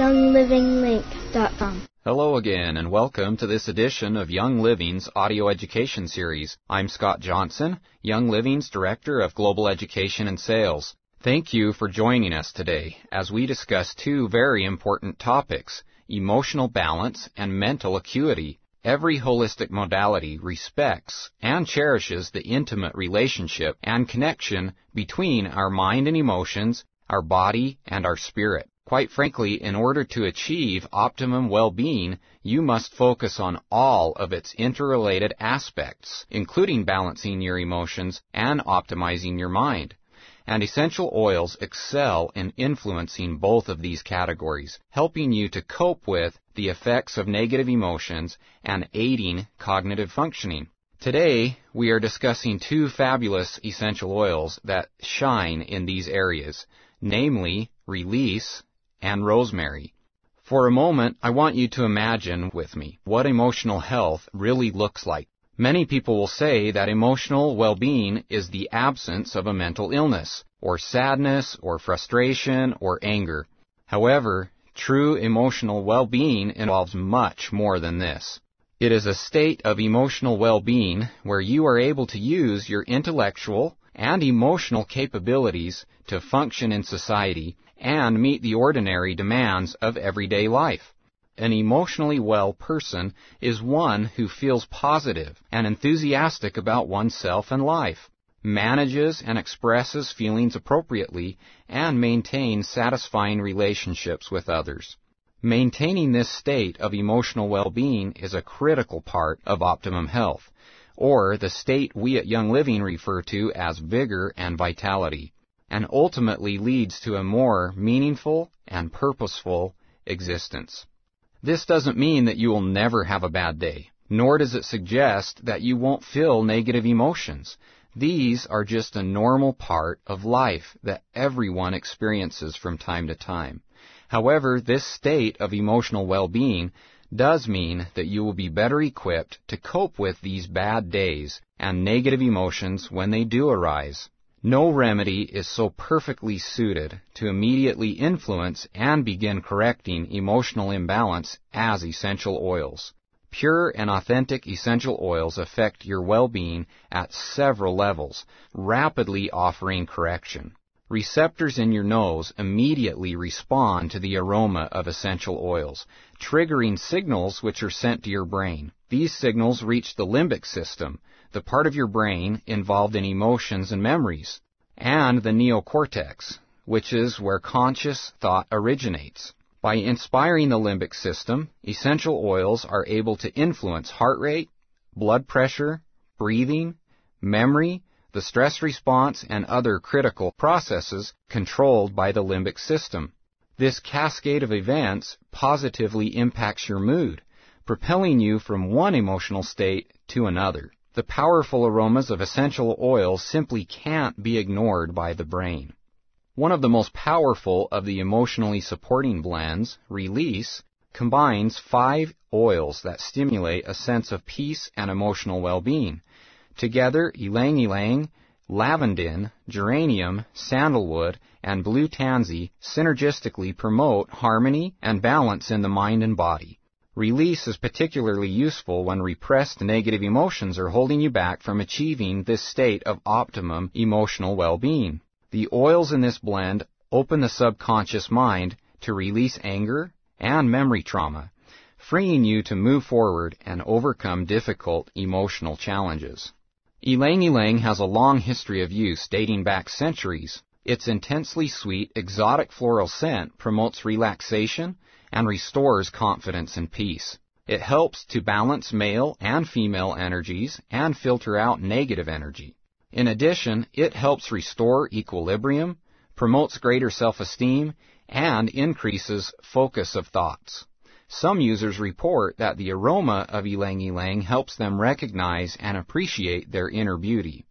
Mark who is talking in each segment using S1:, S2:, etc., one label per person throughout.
S1: younglivinglink.com.
S2: Hello again, and welcome to this edition of Young Living's audio education series. I'm Scott Johnson, Young Living's Director of Global Education and Sales. Thank you for joining us today as we discuss two very important topics emotional balance and mental acuity. Every holistic modality respects and cherishes the intimate relationship and connection between our mind and emotions, our body, and our spirit. Quite frankly, in order to achieve optimum well-being, you must focus on all of its interrelated aspects, including balancing your emotions and optimizing your mind. And essential oils excel in influencing both of these categories, helping you to cope with the effects of negative emotions and aiding cognitive functioning. Today, we are discussing two fabulous essential oils that shine in these areas, namely release and rosemary. For a moment, I want you to imagine with me what emotional health really looks like. Many people will say that emotional well-being is the absence of a mental illness, or sadness, or frustration, or anger. However, true emotional well-being involves much more than this. It is a state of emotional well-being where you are able to use your intellectual and emotional capabilities to function in society and meet the ordinary demands of everyday life. An emotionally well person is one who feels positive and enthusiastic about oneself and life, manages and expresses feelings appropriately, and maintains satisfying relationships with others. Maintaining this state of emotional well-being is a critical part of optimum health, or the state we at Young Living refer to as vigor and vitality and ultimately leads to a more meaningful and purposeful existence. This doesn't mean that you will never have a bad day, nor does it suggest that you won't feel negative emotions. These are just a normal part of life that everyone experiences from time to time. However, this state of emotional well-being does mean that you will be better equipped to cope with these bad days and negative emotions when they do arise. No remedy is so perfectly suited to immediately influence and begin correcting emotional imbalance as essential oils. Pure and authentic essential oils affect your well-being at several levels, rapidly offering correction. Receptors in your nose immediately respond to the aroma of essential oils, triggering signals which are sent to your brain. These signals reach the limbic system, the part of your brain involved in emotions and memories, and the neocortex, which is where conscious thought originates. By inspiring the limbic system, essential oils are able to influence heart rate, blood pressure, breathing, memory, the stress response, and other critical processes controlled by the limbic system. This cascade of events positively impacts your mood, propelling you from one emotional state to another. The powerful aromas of essential oils simply can't be ignored by the brain. One of the most powerful of the emotionally supporting blends, Release, combines five oils that stimulate a sense of peace and emotional well-being. Together, ylang ylang, lavandin, geranium, sandalwood, and blue tansy synergistically promote harmony and balance in the mind and body. Release is particularly useful when repressed negative emotions are holding you back from achieving this state of optimum emotional well-being. The oils in this blend open the subconscious mind to release anger and memory trauma, freeing you to move forward and overcome difficult emotional challenges. Ylang ylang has a long history of use dating back centuries. Its intensely sweet, exotic floral scent promotes relaxation and restores confidence and peace. It helps to balance male and female energies and filter out negative energy. In addition, it helps restore equilibrium, promotes greater self-esteem, and increases focus of thoughts. Some users report that the aroma of ylang ylang helps them recognize and appreciate their inner beauty.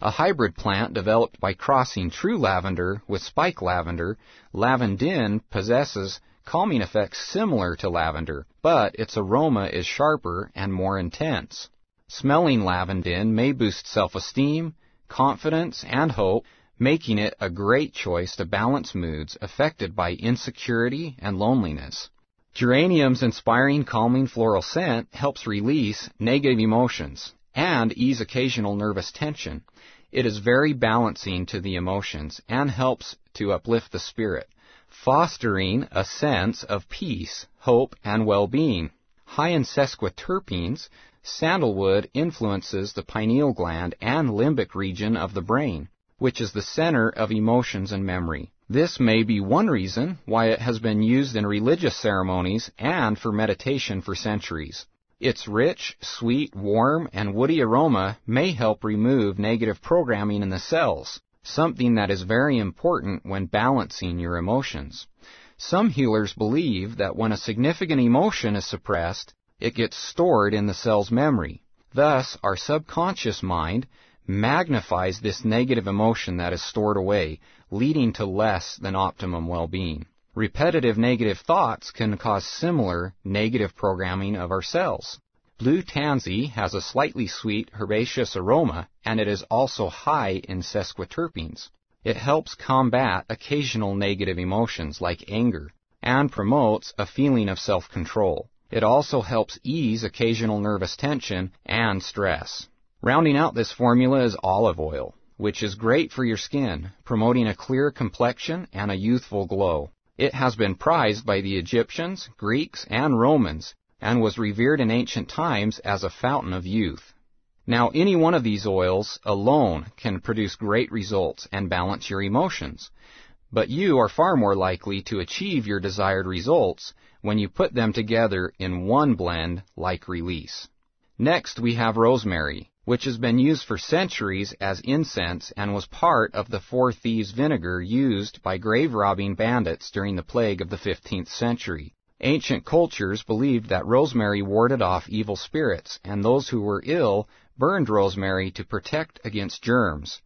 S2: A hybrid plant developed by crossing true lavender with spike lavender, lavandin possesses calming effects similar to lavender, but its aroma is sharper and more intense. Smelling lavandin may boost self-esteem, confidence, and hope, making it a great choice to balance moods affected by insecurity and loneliness. Geranium's inspiring, calming floral scent helps release negative emotions and ease occasional nervous tension. It is very balancing to the emotions and helps to uplift the spirit, fostering a sense of peace, hope, and well-being. High in sesquiterpenes, sandalwood influences the pineal gland and limbic region of the brain, which is the center of emotions and memory. This may be one reason why it has been used in religious ceremonies and for meditation for centuries. Its rich, sweet, warm, and woody aroma may help remove negative programming in the cells, something that is very important when balancing your emotions. Some healers believe that when a significant emotion is suppressed, it gets stored in the cell's memory. Thus, our subconscious mind magnifies this negative emotion that is stored away, leading to less than optimum well-being. Repetitive negative thoughts can cause similar negative programming of our cells. Blue tansy has a slightly sweet herbaceous aroma and it is also high in sesquiterpenes. It helps combat occasional negative emotions like anger and promotes a feeling of self-control. It also helps ease occasional nervous tension and stress. Rounding out this formula is olive oil, which is great for your skin, promoting a clear complexion and a youthful glow. It has been prized by the Egyptians, Greeks, and Romans, and was revered in ancient times as a fountain of youth. Now, any one of these oils alone can produce great results and balance your emotions, but you are far more likely to achieve your desired results when you put them together in one blend like release. Next, we have rosemary, which has been used for centuries as incense and was part of the four thieves vinegar used by grave robbing bandits during the plague of the 15th century. Ancient cultures believed that rosemary warded off evil spirits, and those who were ill burned rosemary to protect against germs.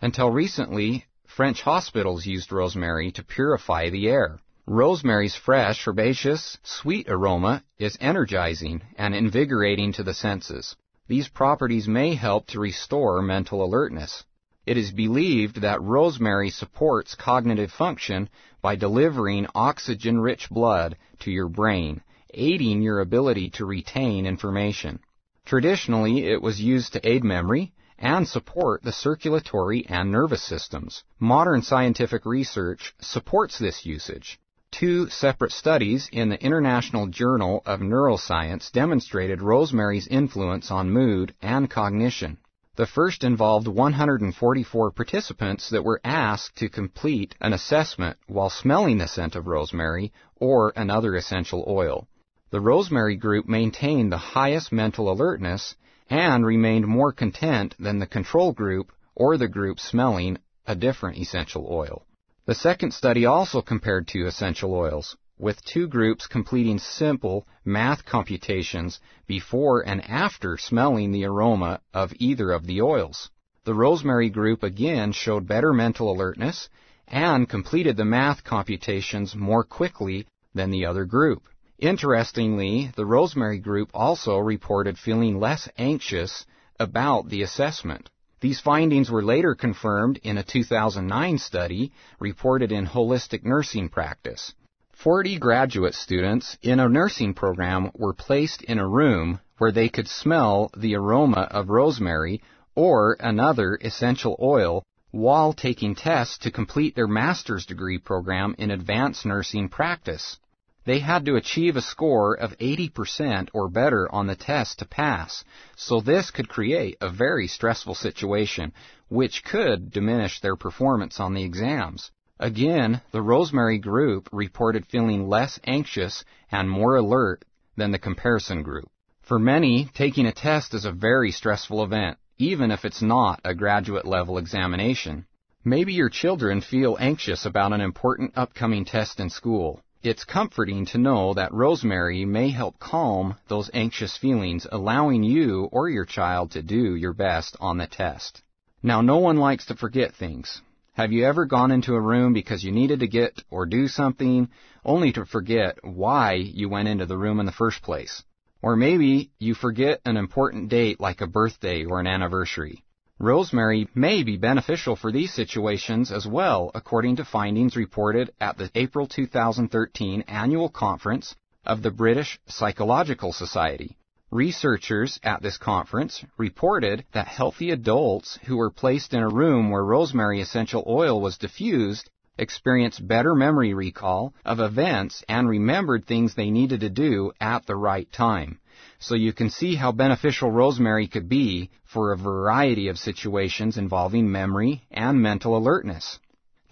S2: Until recently, French hospitals used rosemary to purify the air. Rosemary's fresh, herbaceous, sweet aroma is energizing and invigorating to the senses. These properties may help to restore mental alertness. It is believed that rosemary supports cognitive function by delivering oxygen rich blood to your brain, aiding your ability to retain information. Traditionally, it was used to aid memory and support the circulatory and nervous systems. Modern scientific research supports this usage. Two separate studies in the International Journal of Neuroscience demonstrated rosemary's influence on mood and cognition. The first involved 144 participants that were asked to complete an assessment while smelling the scent of rosemary or another essential oil. The rosemary group maintained the highest mental alertness and remained more content than the control group or the group smelling a different essential oil. The second study also compared two essential oils, with two groups completing simple math computations before and after smelling the aroma of either of the oils. The rosemary group again showed better mental alertness and completed the math computations more quickly than the other group. Interestingly, the rosemary group also reported feeling less anxious about the assessment. These findings were later confirmed in a 2009 study reported in Holistic Nursing Practice. 40 graduate students in a nursing program were placed in a room where they could smell the aroma of rosemary or another essential oil while taking tests to complete their master's degree program in advanced nursing practice. They had to achieve a score of 80% or better on the test to pass, so this could create a very stressful situation, which could diminish their performance on the exams. Again, the Rosemary group reported feeling less anxious and more alert than the comparison group. For many, taking a test is a very stressful event, even if it's not a graduate level examination. Maybe your children feel anxious about an important upcoming test in school. It's comforting to know that rosemary may help calm those anxious feelings, allowing you or your child to do your best on the test. Now, no one likes to forget things. Have you ever gone into a room because you needed to get or do something only to forget why you went into the room in the first place? Or maybe you forget an important date like a birthday or an anniversary. Rosemary may be beneficial for these situations as well, according to findings reported at the April 2013 annual conference of the British Psychological Society. Researchers at this conference reported that healthy adults who were placed in a room where rosemary essential oil was diffused experienced better memory recall of events and remembered things they needed to do at the right time. So you can see how beneficial rosemary could be for a variety of situations involving memory and mental alertness.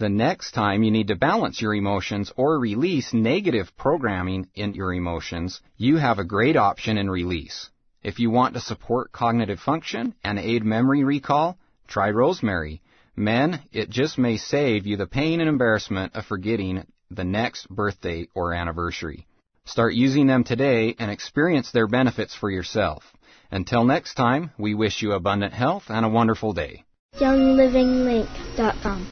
S2: The next time you need to balance your emotions or release negative programming in your emotions, you have a great option in release. If you want to support cognitive function and aid memory recall, try rosemary. Men, it just may save you the pain and embarrassment of forgetting the next birthday or anniversary. Start using them today and experience their benefits for yourself. Until next time, we wish you abundant health and a wonderful day.
S1: YoungLivingLink.com